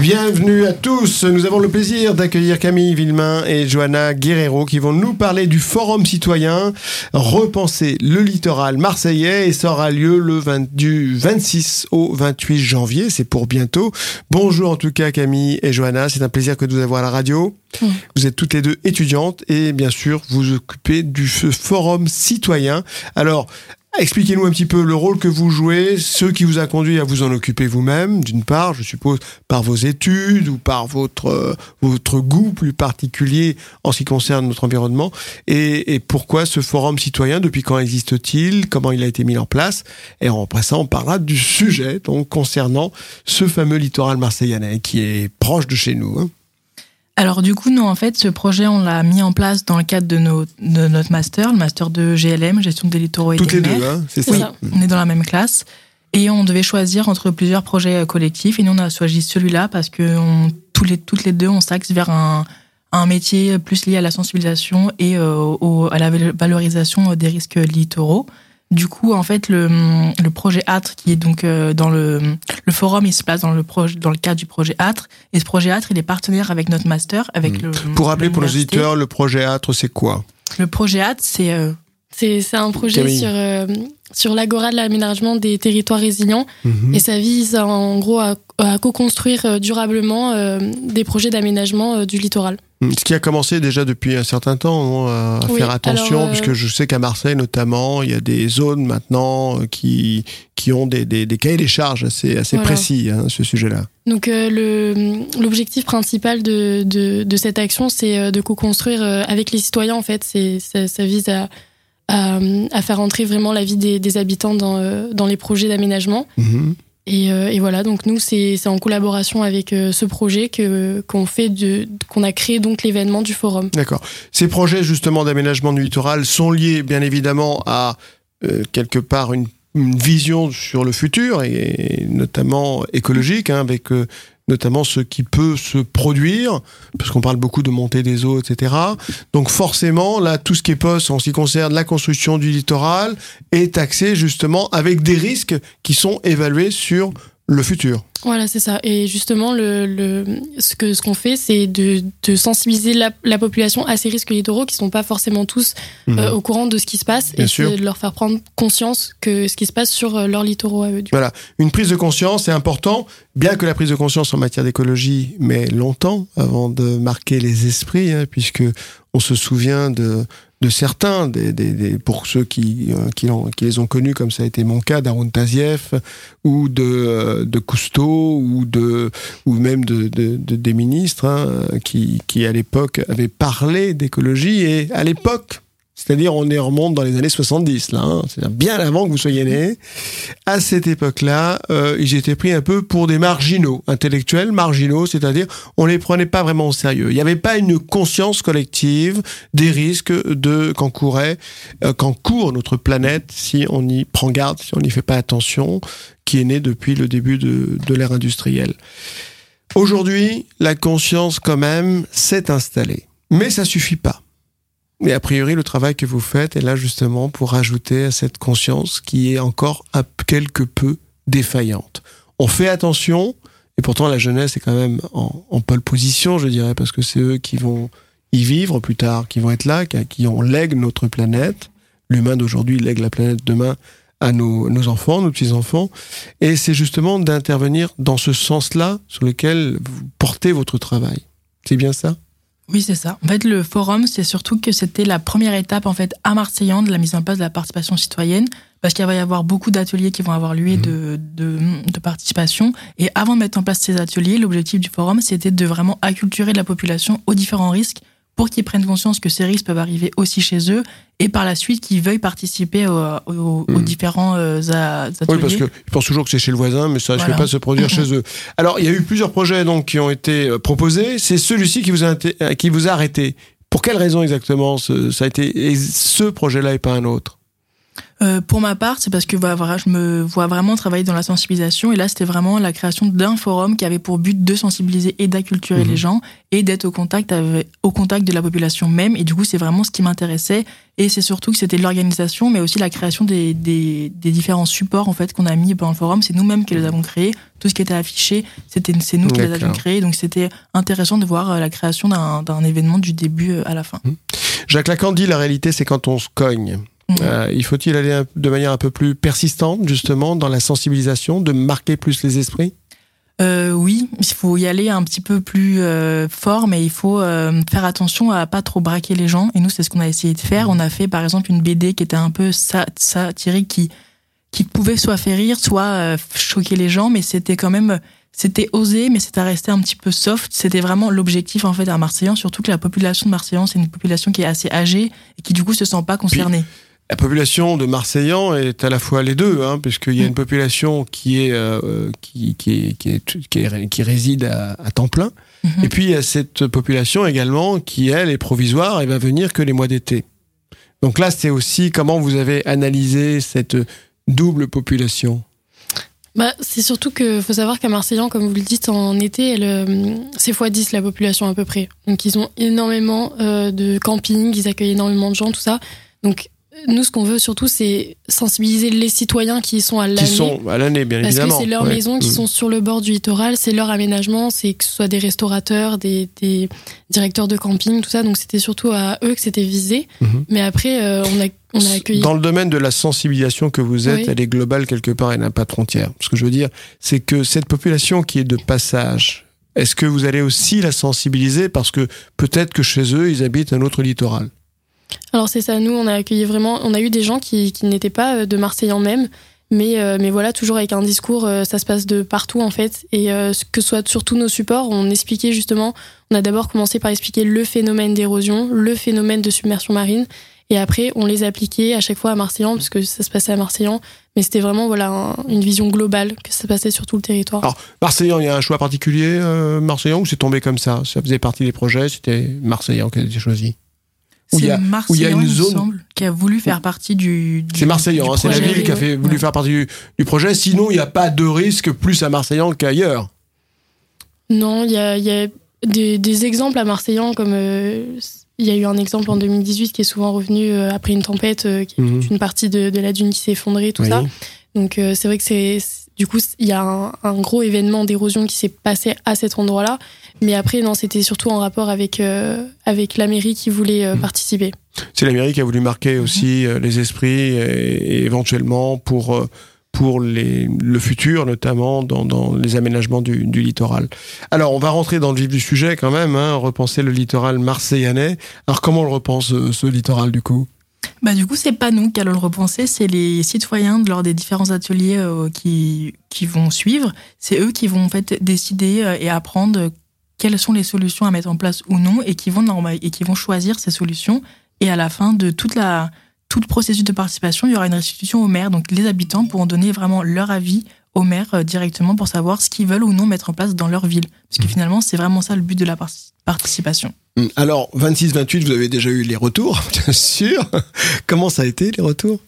Bienvenue à tous. Nous avons le plaisir d'accueillir Camille Villemain et Johanna Guerrero qui vont nous parler du Forum citoyen Repenser le littoral marseillais et ça aura lieu le 20 du 26 au 28 janvier. C'est pour bientôt. Bonjour en tout cas Camille et Johanna. C'est un plaisir que de vous avoir à la radio. Vous êtes toutes les deux étudiantes et bien sûr vous occupez du Forum citoyen. Alors Expliquez-nous un petit peu le rôle que vous jouez, ce qui vous a conduit à vous en occuper vous-même, d'une part, je suppose, par vos études ou par votre, euh, votre goût plus particulier en ce qui concerne notre environnement, et, pourquoi ce forum citoyen, depuis quand existe-t-il, comment il a été mis en place, et après ça, on parlera du sujet, concernant ce fameux littoral marseillais qui est proche de chez nous. Hein. Alors du coup, nous, en fait, ce projet, on l'a mis en place dans le cadre de, nos, de notre master, le master de GLM, gestion des littoraux et Toutes des les mers. deux, hein, c'est Oui, ça on est dans la même classe. Et on devait choisir entre plusieurs projets euh, collectifs. Et nous, on a choisi celui-là parce que on, tous les, toutes les deux, on s'axe vers un, un métier plus lié à la sensibilisation et euh, au- à la valorisation des risques littoraux. Du coup, en fait, le, le projet ATRE, qui est donc euh, dans le, le forum, il se place dans le, projet, dans le cadre du projet ATRE. Et ce projet ATRE, il est partenaire avec notre master, avec le. Pour rappeler pour nos auditeurs, le projet ATRE, c'est quoi? Le projet ATRE, c'est. euh, C'est c'est un projet Camille. sur, euh, sur l'agora de l'aménagement des territoires résilients Mhm. et ça vise en gros à, à co-construire durablement euh, des projets d'aménagement euh, du littoral. Ce qui a commencé déjà depuis un certain temps non, à Oui, faire attention, alors, euh, puisque je sais qu'à Marseille notamment, il y a des zones maintenant euh, qui, qui ont des, des, des cahiers des charges assez, assez Voilà. précis hein, ce sujet-là. Donc euh, l'objectif principal de, de, de cette action, c'est de co-construire avec les citoyens en fait. C'est ça, ça vise à, à, à faire entrer vraiment la vie des, des habitants dans, dans les projets d'aménagement. Mhm. Et, euh, et voilà, donc nous, c'est en collaboration avec euh, ce projet qu'on fait de qu'on a créé donc l'événement du forum. D'accord. Ces projets justement d'aménagement du littoral sont liés bien évidemment à euh, quelque part une, une vision sur le futur et, notamment écologique, hein, avec euh, notamment ce qui peut se produire, parce qu'on parle beaucoup de montée des eaux, etc. Donc forcément, là, tout ce qui est poste en ce qui concerne la construction du littoral est axé justement avec des risques qui sont évalués sur le futur. Voilà, c'est ça. Et justement, le, le, ce que ce qu'on fait, c'est de, de sensibiliser la, la population à ces risques littoraux qui sont pas forcément tous euh, au courant de ce qui se passe Bien et sûr. de leur faire prendre conscience que ce qui se passe sur euh, leurs littoraux à eux. du coup. Voilà, une prise de conscience, c'est important, bien que la prise de conscience en matière d'écologie met longtemps avant de marquer les esprits, hein, puisque on se souvient de, de certains, des, des, des- pour ceux qui, euh, qui, qui les ont connus, comme ça a été mon cas, d'Aaron Tazieff, ou de, euh, de Cousteau, ou, de, ou même de, de, de- des ministres, hein, qui, qui à l'époque avaient parlé d'écologie, et à l'époque, c'est-à-dire on est remonte dans les années 70, là, hein, c'est-à-dire bien avant que vous soyez nés, à cette époque-là, euh, ils étaient pris un peu pour des marginaux, intellectuels marginaux, c'est-à-dire on les prenait pas vraiment au sérieux. Il n'y avait pas une conscience collective des risques de qu'encourait, euh, qu'encourt notre planète si on y prend garde, si on n'y fait pas attention, qui est née depuis le début de, de l'ère industrielle. Aujourd'hui, la conscience quand même s'est installée, mais ça suffit pas. Et a priori, le travail que vous faites est là justement pour ajouter à cette conscience qui est encore un quelque peu défaillante. On fait attention, et pourtant la jeunesse est quand même en, en pole position, je dirais, parce que c'est eux qui vont y vivre plus tard, qui vont être là, qui, qui on lègue notre planète. L'humain d'aujourd'hui lègue la planète demain à nos, nos enfants, nos petits-enfants. Et c'est justement d'intervenir dans ce sens-là sur lequel vous portez votre travail. C'est bien ça? Oui, c'est ça. En fait, le forum, c'est surtout que c'était la première étape en fait à Marseillan de la mise en place de la participation citoyenne, parce qu'il va y avoir beaucoup d'ateliers qui vont avoir lieu de, de, de participation. Et avant de mettre en place ces ateliers, l'objectif du forum, c'était de vraiment acculturer la population aux différents risques pour qu'ils prennent conscience que ces risques peuvent arriver aussi chez eux et par la suite qu'ils veuillent participer au- au- aux, Mhm. différents euh, ateliers. Oui, parce qu'ils pensent toujours que c'est chez le voisin, mais ça ne Voilà. fait pas se produire chez eux. Alors, il y a eu plusieurs projets donc qui ont été euh, proposés. C'est celui-ci qui vous a inté- euh, qui vous a arrêté. Pour quelle raison exactement ce, ça a été et ce projet-là et pas un autre? Euh, pour ma part, c'est parce que voilà, je me vois vraiment travailler dans la sensibilisation. Et là c'était vraiment la création d'un forum qui avait pour but de sensibiliser et d'acculturer les gens et d'être au contact avec, au contact de la population même. Et du coup c'est vraiment ce qui m'intéressait. Et c'est surtout que c'était l'organisation mais aussi la création des, des, des, différents supports en fait qu'on a mis pendant le forum, c'est nous-mêmes qui les avons créés, tout ce qui était affiché, c'était c'est nous qui les avions créés. Donc c'était intéressant de voir euh, la création d'un événement du début euh, à la fin. Mmh. Jacques Lacan dit la réalité c'est quand on se cogne. Euh, il faut-il aller de manière un peu plus persistante, justement, dans la sensibilisation, de marquer plus les esprits? Euh, oui, il faut y aller un petit peu plus euh, fort, mais il faut faire attention à pas trop braquer les gens. Et nous, c'est ce qu'on a essayé de faire. On a fait, par exemple, une BD qui était un peu satirique, qui qui pouvait soit faire rire, soit choquer les gens, mais c'était quand même c'était osé, mais c'était resté un petit peu soft. C'était vraiment l'objectif en fait à Marseillan, surtout que la population de Marseillan, c'est une population qui est assez âgée et qui du coup se sent pas concernée la population de Marseillans est à la fois les deux, hein, puisqu'il y a une population qui est euh, qui, qui, qui, qui, réside à, temps plein, mhm. et puis il y a cette population également qui elle est provisoire et va venir que les mois d'été. Donc là, c'est aussi comment vous avez analysé cette double population. Bah, c'est surtout que faut savoir qu'à Marseillan, comme vous le dites, en été, c'est x 10 la population à peu près. Donc ils ont énormément euh, de camping, ils accueillent énormément de gens, tout ça. Donc nous, ce qu'on veut surtout, c'est sensibiliser les citoyens qui sont à l'année. Qui sont à l'année, bien parce évidemment. Parce que c'est leurs maisons qui mm. sont sur le bord du littoral, c'est leur aménagement, c'est que ce soit des restaurateurs, des, des, directeurs de camping, tout ça. Donc c'était surtout à eux que c'était visé. Mm-hmm. Mais après, euh, on a on a accueilli... Dans le domaine de la sensibilisation que vous êtes, elle est globale quelque part, elle n'a pas de frontières. Ce que je veux dire, c'est que cette population qui est de passage, est-ce que vous allez aussi la sensibiliser parce que peut-être que chez eux, ils habitent un autre littoral? Alors c'est ça, nous on a accueilli vraiment, on a eu des gens qui, qui n'étaient pas euh, de Marseille en même, mais, euh, mais voilà, toujours avec un discours, euh, ça se passe de partout en fait, et que ce soit sur tous nos supports, on expliquait justement, on a d'abord commencé par expliquer le phénomène d'érosion, le phénomène de submersion marine, et après on les appliquait à chaque fois à Marseillan, parce que ça se passait à Marseillan, mais c'était vraiment voilà une vision globale que ça se passait sur tout le territoire. Alors Marseillan, il y a un choix particulier, Marseillan, ou c'est tombé comme ça? Ça faisait partie des projets, c'était Marseillan qui a été choisi? C'est Marseillan, il, me semble, qui a voulu faire partie du. c'est Marseillan, hein, c'est la ville qui a fait, voulu faire partie du, projet. Sinon, il n'y a pas de risque plus à Marseillan qu'ailleurs. Non, il y a, y a des, des, exemples à Marseillan, comme euh, il y a eu un exemple en 2018 qui est souvent revenu euh, après une tempête, euh, qui est mhm. une partie de, de, la dune qui s'est effondrée, tout ça. Donc c'est vrai que c'est du coup il y a un, un gros événement d'érosion qui s'est passé à cet endroit-là. Mais après, non, c'était surtout en rapport avec, euh, avec la mairie qui voulait euh, mmh. participer. C'est la mairie qui a voulu marquer aussi euh, les esprits et, éventuellement pour, pour les, le futur, notamment dans, dans les aménagements du, du, littoral. Alors, on va rentrer dans le vif du sujet quand même, hein, repenser le littoral marseillais. Alors, comment on le repense, ce, littoral, du coup? Bah, du coup, c'est pas nous qui allons le repenser, c'est les citoyens lors des différents ateliers qui, qui vont suivre. C'est eux qui vont en fait décider et apprendre quelles sont les solutions à mettre en place ou non et qui vont et qui vont choisir ces solutions. Et à la fin de toute la tout le processus de participation, il y aura une restitution au maire. Donc les habitants pourront donner vraiment leur avis au maire euh, directement pour savoir ce qu'ils veulent ou non mettre en place dans leur ville. Parce que mmh. finalement, c'est vraiment ça le but de la participation. Mmh. Alors, 26-28, vous avez déjà eu les retours, bien sûr. comment ça a été, les retours?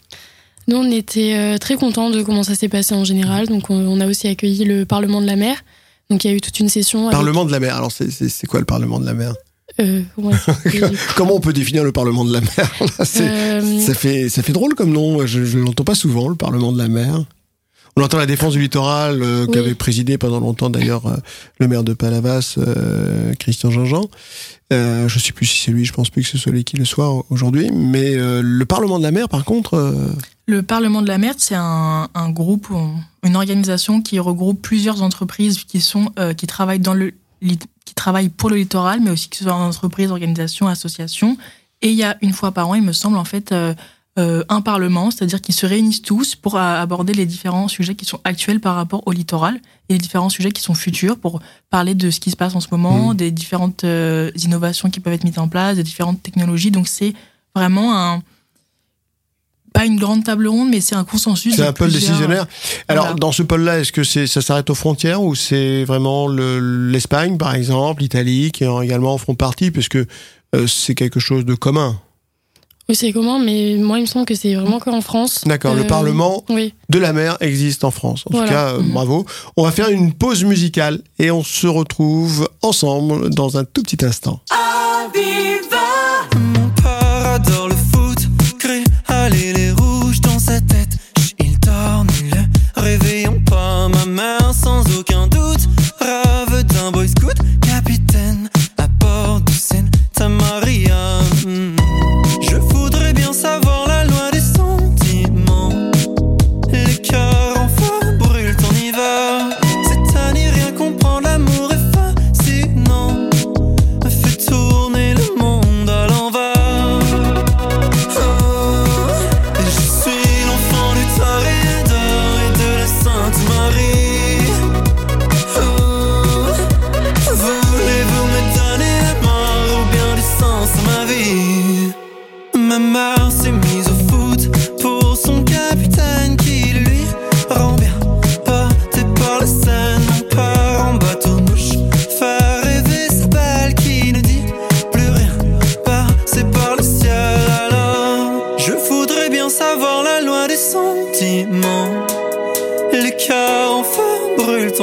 Nous, on était euh, très contents de comment ça s'est passé en général. Donc, on a aussi accueilli le Parlement de la mer. Donc il y a eu toute une session. Parlement de la mer. Alors c'est quoi le Parlement de la mer? Euh, Comment on peut définir le Parlement de la mer? Euh, Ça fait ça fait drôle comme nom. Je, ne l'entends pas souvent le Parlement de la mer. On entend la défense du littoral euh, qu'avait présidé pendant longtemps d'ailleurs le maire de Palavas, Christian Jean-Jean. Euh, je sais plus si c'est lui, je pense plus que ce soit lui qui le soit aujourd'hui. Mais le Parlement de la mer, par contre. Le Parlement de la mer, c'est un, un, groupe, une organisation qui regroupe plusieurs entreprises qui sont euh, qui travaillent dans le qui travaillent pour le littoral, mais aussi qui sont entreprises, organisations, associations. Et il y a une fois par an, il me semble en fait, euh, euh un parlement, c'est-à-dire qu'ils se réunissent tous pour aborder les différents sujets qui sont actuels par rapport au littoral et les différents sujets qui sont futurs pour parler de ce qui se passe en ce moment, mmh. des différentes euh, innovations qui peuvent être mises en place, des différentes technologies. Donc c'est vraiment un pas une grande table ronde, mais c'est un consensus. C'est un pôle décisionnaire. Alors, dans ce pôle-là, est-ce que c'est, ça s'arrête aux frontières ou c'est vraiment l'Espagne, par exemple, l'Italie, qui également en font partie, puisque euh, c'est quelque chose de commun? Oui, c'est comment, mais moi, il me semble que c'est vraiment qu'en France. D'accord, le Euh, Parlement Oui. de la mer existe en France. En Voilà. tout cas, euh, Mhm. bravo. On va faire une pause musicale et on se retrouve ensemble dans un tout petit instant.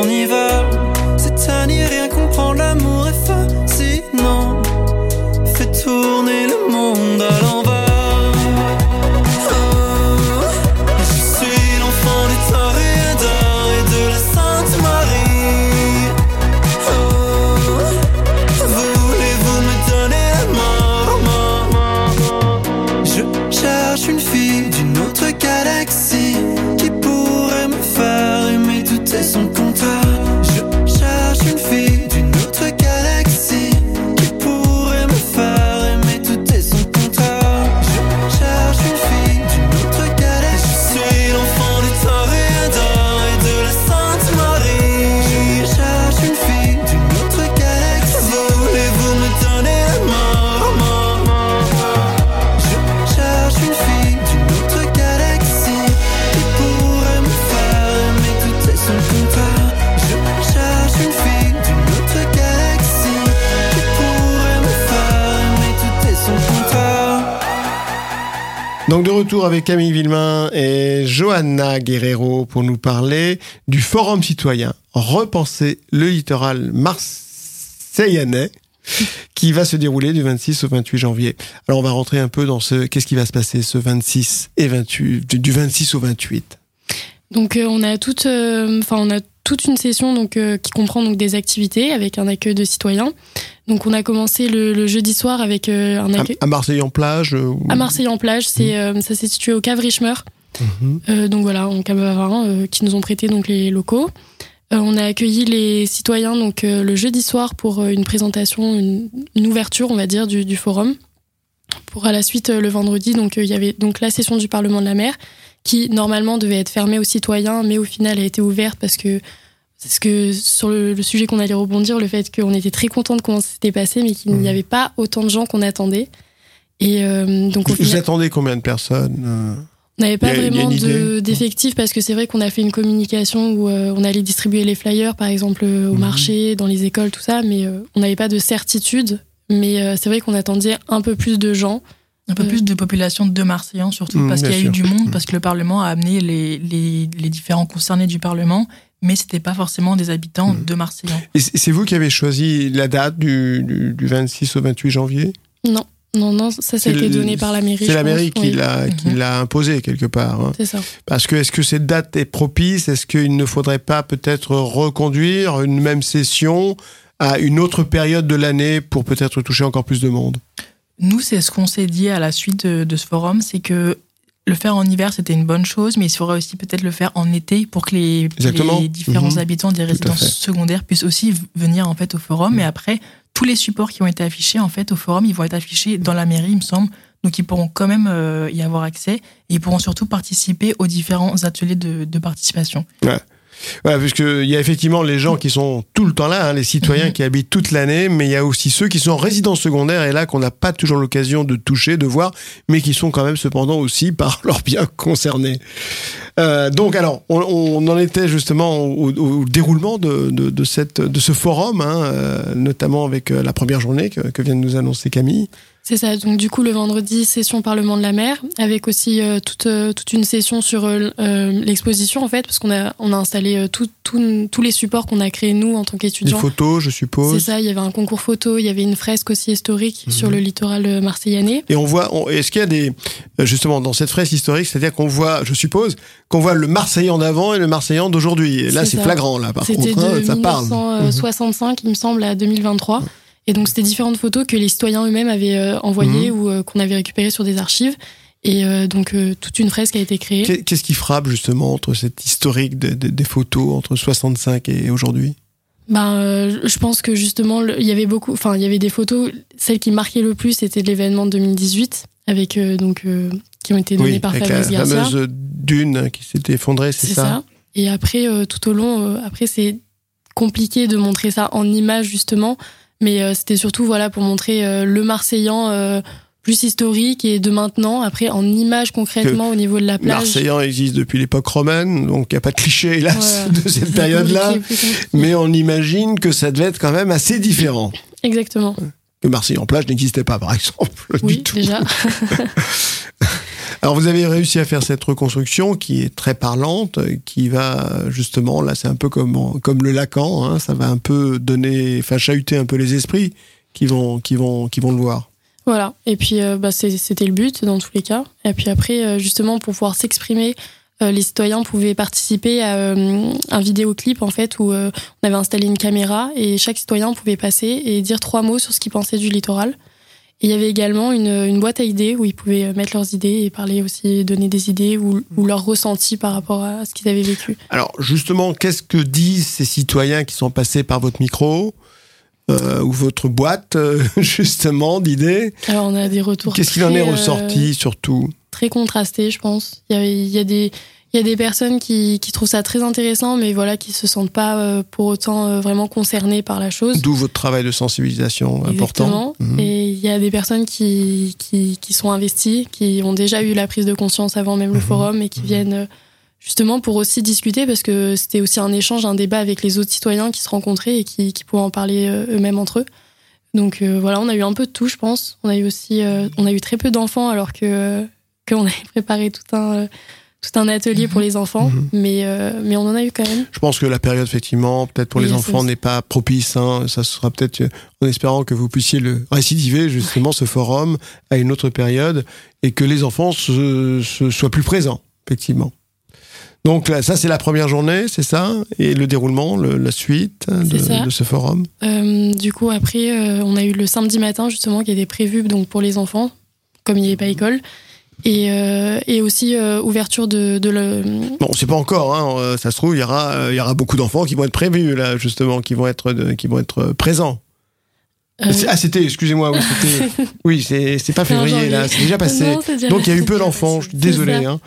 En hiver. Donc de retour avec Camille Villemain et Johanna Guerrero pour nous parler du Forum citoyen Repenser le littoral marseillais qui va se dérouler du 26 au 28 janvier. Alors on va rentrer un peu dans ce qu'est-ce qui va se passer ce 26 et 28 du- du 26 au 28. Donc euh, on a toute, euh, on a toute une session euh, qui comprend des activités avec un accueil de citoyens. Donc on a commencé le, le jeudi soir avec euh, un À, accueil à Marseille en plage euh, à Marseille en plage. C'est euh, ça s'est situé au Cave Richmer. Mhm. Donc voilà, en Cave qui nous ont prêté donc les locaux. On a accueilli les citoyens donc le jeudi soir pour une présentation, une, une ouverture, on va dire, du, du forum. Pour à la suite le vendredi, donc il y avait donc la session du Parlement de la mer qui normalement devait être fermée aux citoyens, mais au final a été ouverte parce que c'est ce que sur le, le sujet qu'on allait rebondir, le fait qu'on était très content de comment ça s'était passé, mais qu'il n'y avait pas autant de gens qu'on attendait. Et euh, donc Vous final, attendez combien de personnes euh? On n'avait pas a- vraiment de- d'effectifs parce que c'est vrai qu'on a fait une communication où euh, on allait distribuer les flyers, par exemple, au Mhm. marché, dans les écoles, tout ça, mais euh, on n'avait pas de certitude. Mais euh, c'est vrai qu'on attendait un peu plus de gens. Un peu plus de population de Marseillans, surtout Mm, parce qu'il y a sûr. eu du monde, parce que le Parlement a amené les, les, les différents concernés du Parlement, mais c'était pas forcément des habitants Mm. de Marseillans. Et c'est vous qui avez choisi la date du, du, du 26 au 28 janvier? Non, non, non, ça, ça a été le- donné par la mairie. C'est la mairie qui Oui, l'a l'a imposé quelque part. hein. C'est ça. Parce que est-ce que cette date est propice? Est-ce qu'il ne faudrait pas peut-être reconduire une même session à une autre période de l'année pour peut-être toucher encore plus de monde? Nous, c'est ce qu'on s'est dit à la suite de, de ce forum, c'est que le faire en hiver, c'était une bonne chose, mais il faudrait aussi peut-être le faire en été pour que les, différents Mhm. habitants des résidences secondaires puissent aussi venir en fait au forum. Mhm. Et après, tous les supports qui ont été affichés en fait au forum, ils vont être affichés dans la mairie, il me semble. Donc ils pourront quand même euh, y avoir accès et ils pourront surtout participer aux différents ateliers de, de participation. Ouais, puisque il y a effectivement les gens qui sont tout le temps là, hein, les citoyens Mhm. qui habitent toute l'année, mais il y a aussi ceux qui sont en résidence secondaire et là qu'on n'a pas toujours l'occasion de toucher, de voir, mais qui sont quand même cependant aussi par leurs biens concernés. Euh, donc alors, on, on en était justement au, au déroulement de, de, de cette, de ce forum, hein, euh, notamment avec euh, la première journée que, que vient de nous annoncer Camille. C'est ça. Donc du coup, le vendredi, session Parlement de la mer, avec aussi euh, toute, euh, toute une session sur euh, l'exposition en fait, parce qu'on a on a installé tout, tous les supports qu'on a créés nous en tant qu'étudiants. Des photos, je suppose. C'est ça. Il y avait un concours photo, il y avait une fresque aussi historique mhm. sur le littoral marseillais. Et on voit, est-ce qu'il y a des justement dans cette fresque historique, c'est-à-dire qu'on voit, je suppose, qu'on voit le Marseillais d'avant et le Marseillais d'aujourd'hui. Là, c'est flagrant là. Par contre, hein, ça parle. C'était 1965, il me semble, à 2023. Et donc, c'était différentes photos que les citoyens eux-mêmes avaient euh, envoyées mhm. ou euh, qu'on avait récupérées sur des archives. Et euh, donc, toute une fresque a été créée. Qu'est-ce qui frappe justement entre cette historique des photos entre 65 et aujourd'hui? Ben, je pense que justement, il y avait beaucoup, enfin, il y avait des photos. Celles qui marquaient le plus, c'était l'événement de 2018, avec donc qui ont été données par Fabrice Garcia. La fameuse dune qui s'était effondrée, c'est ça, ça, Et après, tout au long, après, c'est compliqué de montrer ça en images justement mais euh, c'était surtout voilà pour montrer euh, le Marseillan euh, plus historique et de maintenant, après en image concrètement au niveau de la plage. Marseillan existe depuis l'époque romaine, donc il n'y a pas de cliché hélas de cette période-là, mais on imagine que ça devait être quand même assez différent. Exactement. Que Marseillan plage n'existait pas par exemple. Oui, du tout. déjà. Alors vous avez réussi à faire cette reconstruction qui est très parlante, qui va justement, là c'est un peu comme, comme le Lacan, hein, ça va un peu donner, enfin chahuter un peu les esprits qui vont, qui vont, qui vont le voir. Voilà, et puis euh, bah, c'était le but dans tous les cas. Et puis après, euh, justement, pour pouvoir s'exprimer, euh, les citoyens pouvaient participer à un vidéoclip en fait où on avait installé une caméra et chaque citoyen pouvait passer et dire trois mots sur ce qu'il pensait du littoral il y avait également une, une, boîte à idées où ils pouvaient mettre leurs idées et parler aussi, donner des idées ou, ou leurs ressentis par rapport à ce qu'ils avaient vécu. Alors justement, qu'est-ce que disent ces citoyens qui sont passés par votre micro euh, ou votre boîte euh, justement d'idées? Alors on a des retours. Qu'est-ce qu'il en est ressorti euh, surtout? Très contrasté, je pense. Il y a, il y a des il y a des personnes qui, qui, trouvent ça très intéressant, mais voilà, qui se sentent pas euh, pour autant euh, vraiment concernées par la chose. D'où votre travail de sensibilisation important. Mhm. Et il y a des personnes qui, qui, qui, sont investies, qui ont déjà eu la prise de conscience avant même le mhm. forum et qui mhm. viennent euh, justement pour aussi discuter parce que c'était aussi un échange, un débat avec les autres citoyens qui se rencontraient et qui, qui pouvaient en parler eux-mêmes entre eux. Donc voilà, on a eu un peu de tout, je pense. On a eu aussi, on a eu très peu d'enfants alors que qu'on avait préparé tout un tout un atelier pour mhm. les enfants, mhm. mais, euh, mais on en a eu quand même. Je pense que la période, effectivement, peut-être pour les enfants, n'est pas propice. Hein. Ça sera peut-être en espérant que vous puissiez le récidiver, justement, ce forum à une autre période et que les enfants se, soient plus présents, effectivement. Donc là, ça, c'est la première journée, c'est ça? Et le déroulement, la suite de, de, ce forum? Euh, Du coup, après, euh, on a eu le samedi matin, justement, qui était prévu donc, pour les enfants, comme il n'y avait pas école. Et, euh, et aussi euh, ouverture de, de le. Bon, on sait pas encore. Hein, euh, ça se trouve, il y aura, il y aura beaucoup d'enfants qui vont être prévus là, justement, qui vont être, qui vont être présents. Ah, c'était, excusez-moi, oui, c'était, oui, c'est, c'est pas février, là, c'est déjà passé. Donc, il y a eu peu d'enfants, je suis désolé, hein.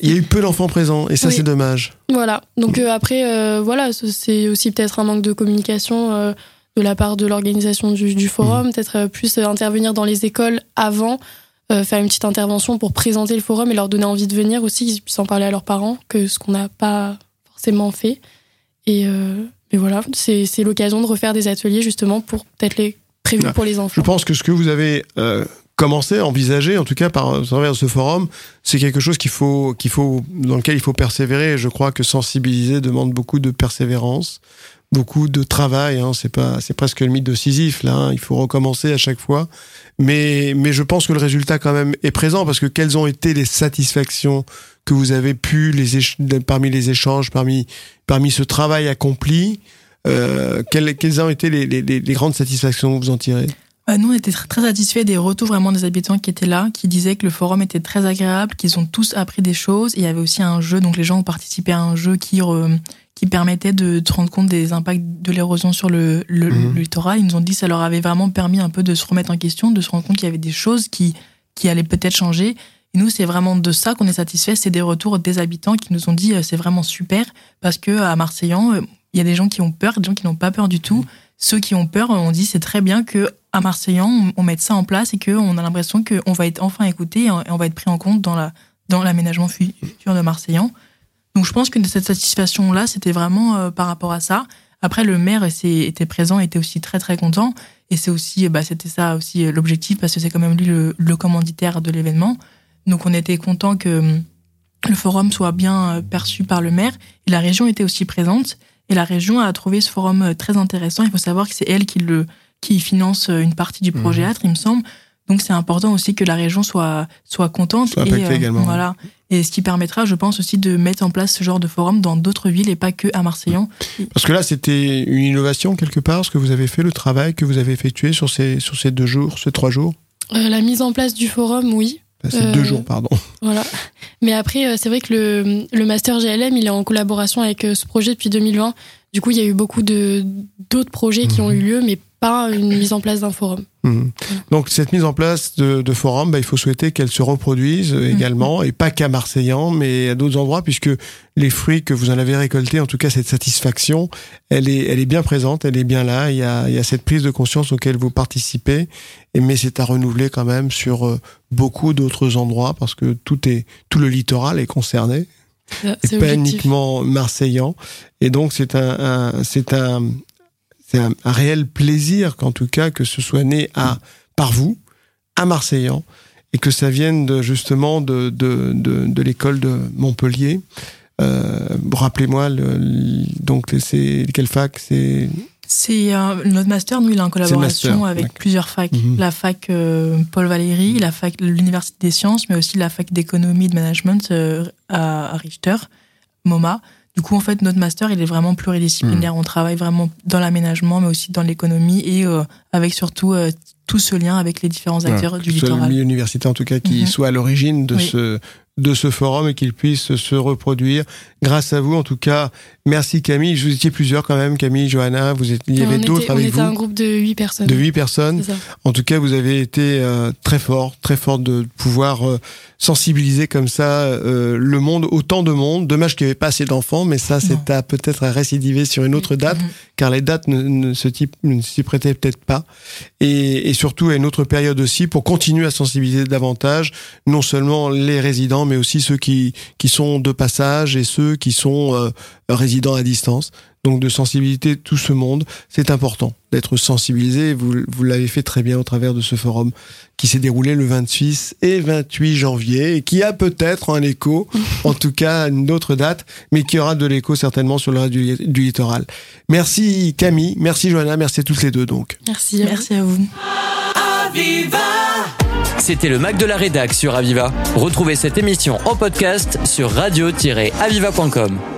il y a eu peu d'enfants présents, et ça, c'est dommage. Voilà. Donc, après, voilà, c'est aussi peut-être un manque de communication de la part de l'organisation du, du, forum, mmh. peut-être plus intervenir dans les écoles avant faire une petite intervention pour présenter le forum et leur donner envie de venir aussi, qu'ils puissent en parler à leurs parents, que ce qu'on n'a pas forcément fait. Et, euh, voilà, c'est l'occasion de refaire des ateliers justement pour peut-être les prévenir pour les enfants. Je pense que ce que vous avez euh, commencé à envisager, en tout cas par travers ce forum, c'est quelque chose qu'il faut, qu'il faut, dans lequel il faut persévérer. je crois que sensibiliser demande beaucoup de persévérance beaucoup de travail. Hein. C'est pas, c'est presque le mythe de Sisyphe là. Hein. Il faut recommencer à chaque fois. Mais, mais je pense que le résultat quand même est présent parce que quelles ont été les satisfactions que vous avez pu les parmi les échanges, parmi parmi ce travail accompli. Euh, quelles, quelles, ont été les, les, les, grandes satisfactions que vous en tirez? Euh, nous, on était très satisfaits des retours vraiment des habitants qui étaient là, qui disaient que le forum était très agréable, qu'ils ont tous appris des choses. il y avait aussi un jeu, donc les gens ont participé à un jeu qui, qui permettait de se rendre compte des impacts de l'érosion sur le, mhm. le, littoral. Ils nous ont dit que ça leur avait vraiment permis un peu de se remettre en question, de se rendre compte qu'il y avait des choses qui, qui allaient peut-être changer. Et nous, c'est vraiment de ça qu'on est satisfait. C'est des retours des habitants qui nous ont dit euh, c'est vraiment super parce que à Marseillan, euh, il y a des gens qui ont peur, des gens qui n'ont pas peur du tout. Ceux qui ont peur, on dit c'est très bien que à Marseillan, on, mette ça en place et qu'on a l'impression qu'on va être enfin écouté et on va être pris en compte dans la dans l'aménagement futur de Marseillan. Donc je pense que cette satisfaction-là, c'était vraiment euh, par rapport à ça. Après, le maire était présent, était aussi très très content. Et c'est aussi, bah, c'était ça aussi l'objectif parce que c'est quand même lui le, le commanditaire de l'événement. Donc on était content que hum, le forum soit bien perçu par le maire. Et la région était aussi présente. Et la région a trouvé ce forum très intéressant. Il faut savoir que c'est elle qui le qui finance une partie du projet mmh. il me semble. Donc c'est important aussi que la région soit soit contente et euh, également. voilà et ce qui permettra je pense aussi de mettre en place ce genre de forum dans d'autres villes et pas que à Marseillan. Parce que là c'était une innovation quelque part ce que vous avez fait le travail que vous avez effectué sur ces sur ces deux jours ces trois jours? Euh, la mise en place du forum oui. C'est deux euh, jours pardon. Voilà. Mais après c'est vrai que le le master GLM il est en collaboration avec ce projet depuis 2020. Du coup il y a eu beaucoup de d'autres projets qui ont mhm. eu lieu mais pas une mise en place d'un forum. Mhm. Donc cette mise en place de, de forum, bah, il faut souhaiter qu'elle se reproduise mhm. également, et pas qu'à Marseillan, mais à d'autres endroits, puisque les fruits que vous en avez récoltés, en tout cas cette satisfaction, elle est, elle est bien présente, elle est bien là. Il y a, il y a cette prise de conscience auquel vous participez, et, mais c'est à renouveler quand même sur euh, beaucoup d'autres endroits, parce que tout est, tout le littoral est concerné. Et pas uniquement marseillan. Et donc c'est un, un c'est un, c'est un, réel plaisir qu'en tout cas que ce soit né à par vous, à Marseillan, et que ça vienne de, justement de, de, de, de l'école de Montpellier. Euh, Rappelez-moi, donc c'est quelle fac? C'est c'est euh, notre master, nous, il est en collaboration avec plusieurs facs. Mhm. La fac euh, Paul Valéry, la fac l'Université des sciences, mais aussi la fac d'économie et de management euh, à, Richter, MoMA. Du coup, en fait, notre master, il est vraiment pluridisciplinaire. Hmm. On travaille vraiment dans l'aménagement, mais aussi dans l'économie et euh, avec surtout euh, tout ce lien avec les différents acteurs du littoral. Le milieu universitaire, en tout cas, qui mhm. soit à l'origine de ce de ce forum et qu'il puisse se reproduire grâce à vous. En tout cas, merci Camille. Je vous étiez plusieurs quand même, Camille, Johanna. Vous êtes, il y avait d'autres avec vous. On était un groupe de huit personnes. De huit personnes. En tout cas, vous avez été euh, très fort, très fort de pouvoir euh, sensibiliser comme ça euh, le monde, autant de monde. Dommage qu'il n'y avait pas assez d'enfants, mais ça, c'est à peut-être à récidiver sur une autre date, mm-hmm. car les dates ne, ne se s'y prêtaient peut-être pas. Et, et surtout à une autre période aussi pour continuer à sensibiliser davantage, non seulement les résidents, mais aussi ceux qui, qui sont de passage et ceux qui sont euh, résidents à distance. Donc de sensibiliser tout ce monde, c'est important d'être sensibilisé. Vous, vous l'avez fait très bien au travers de ce forum qui s'est déroulé le 26 et 28 janvier et qui a peut-être un écho, en tout cas une autre date, mais qui aura de l'écho certainement sur le reste du, du, littoral. Merci Camille, merci Johanna, merci à toutes les deux donc. Merci, merci à vous. C'était le Mac de la Rédac sur Aviva. Retrouvez cette émission en podcast sur radio-aviva.com.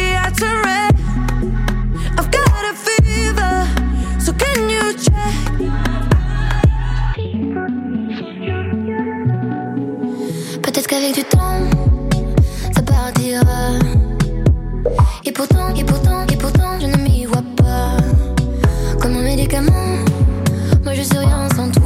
Qu'avec du temps, ça partira. Et pourtant, et pourtant, et pourtant, je ne m'y vois pas. Comme un médicament, moi je suis rien sans toi.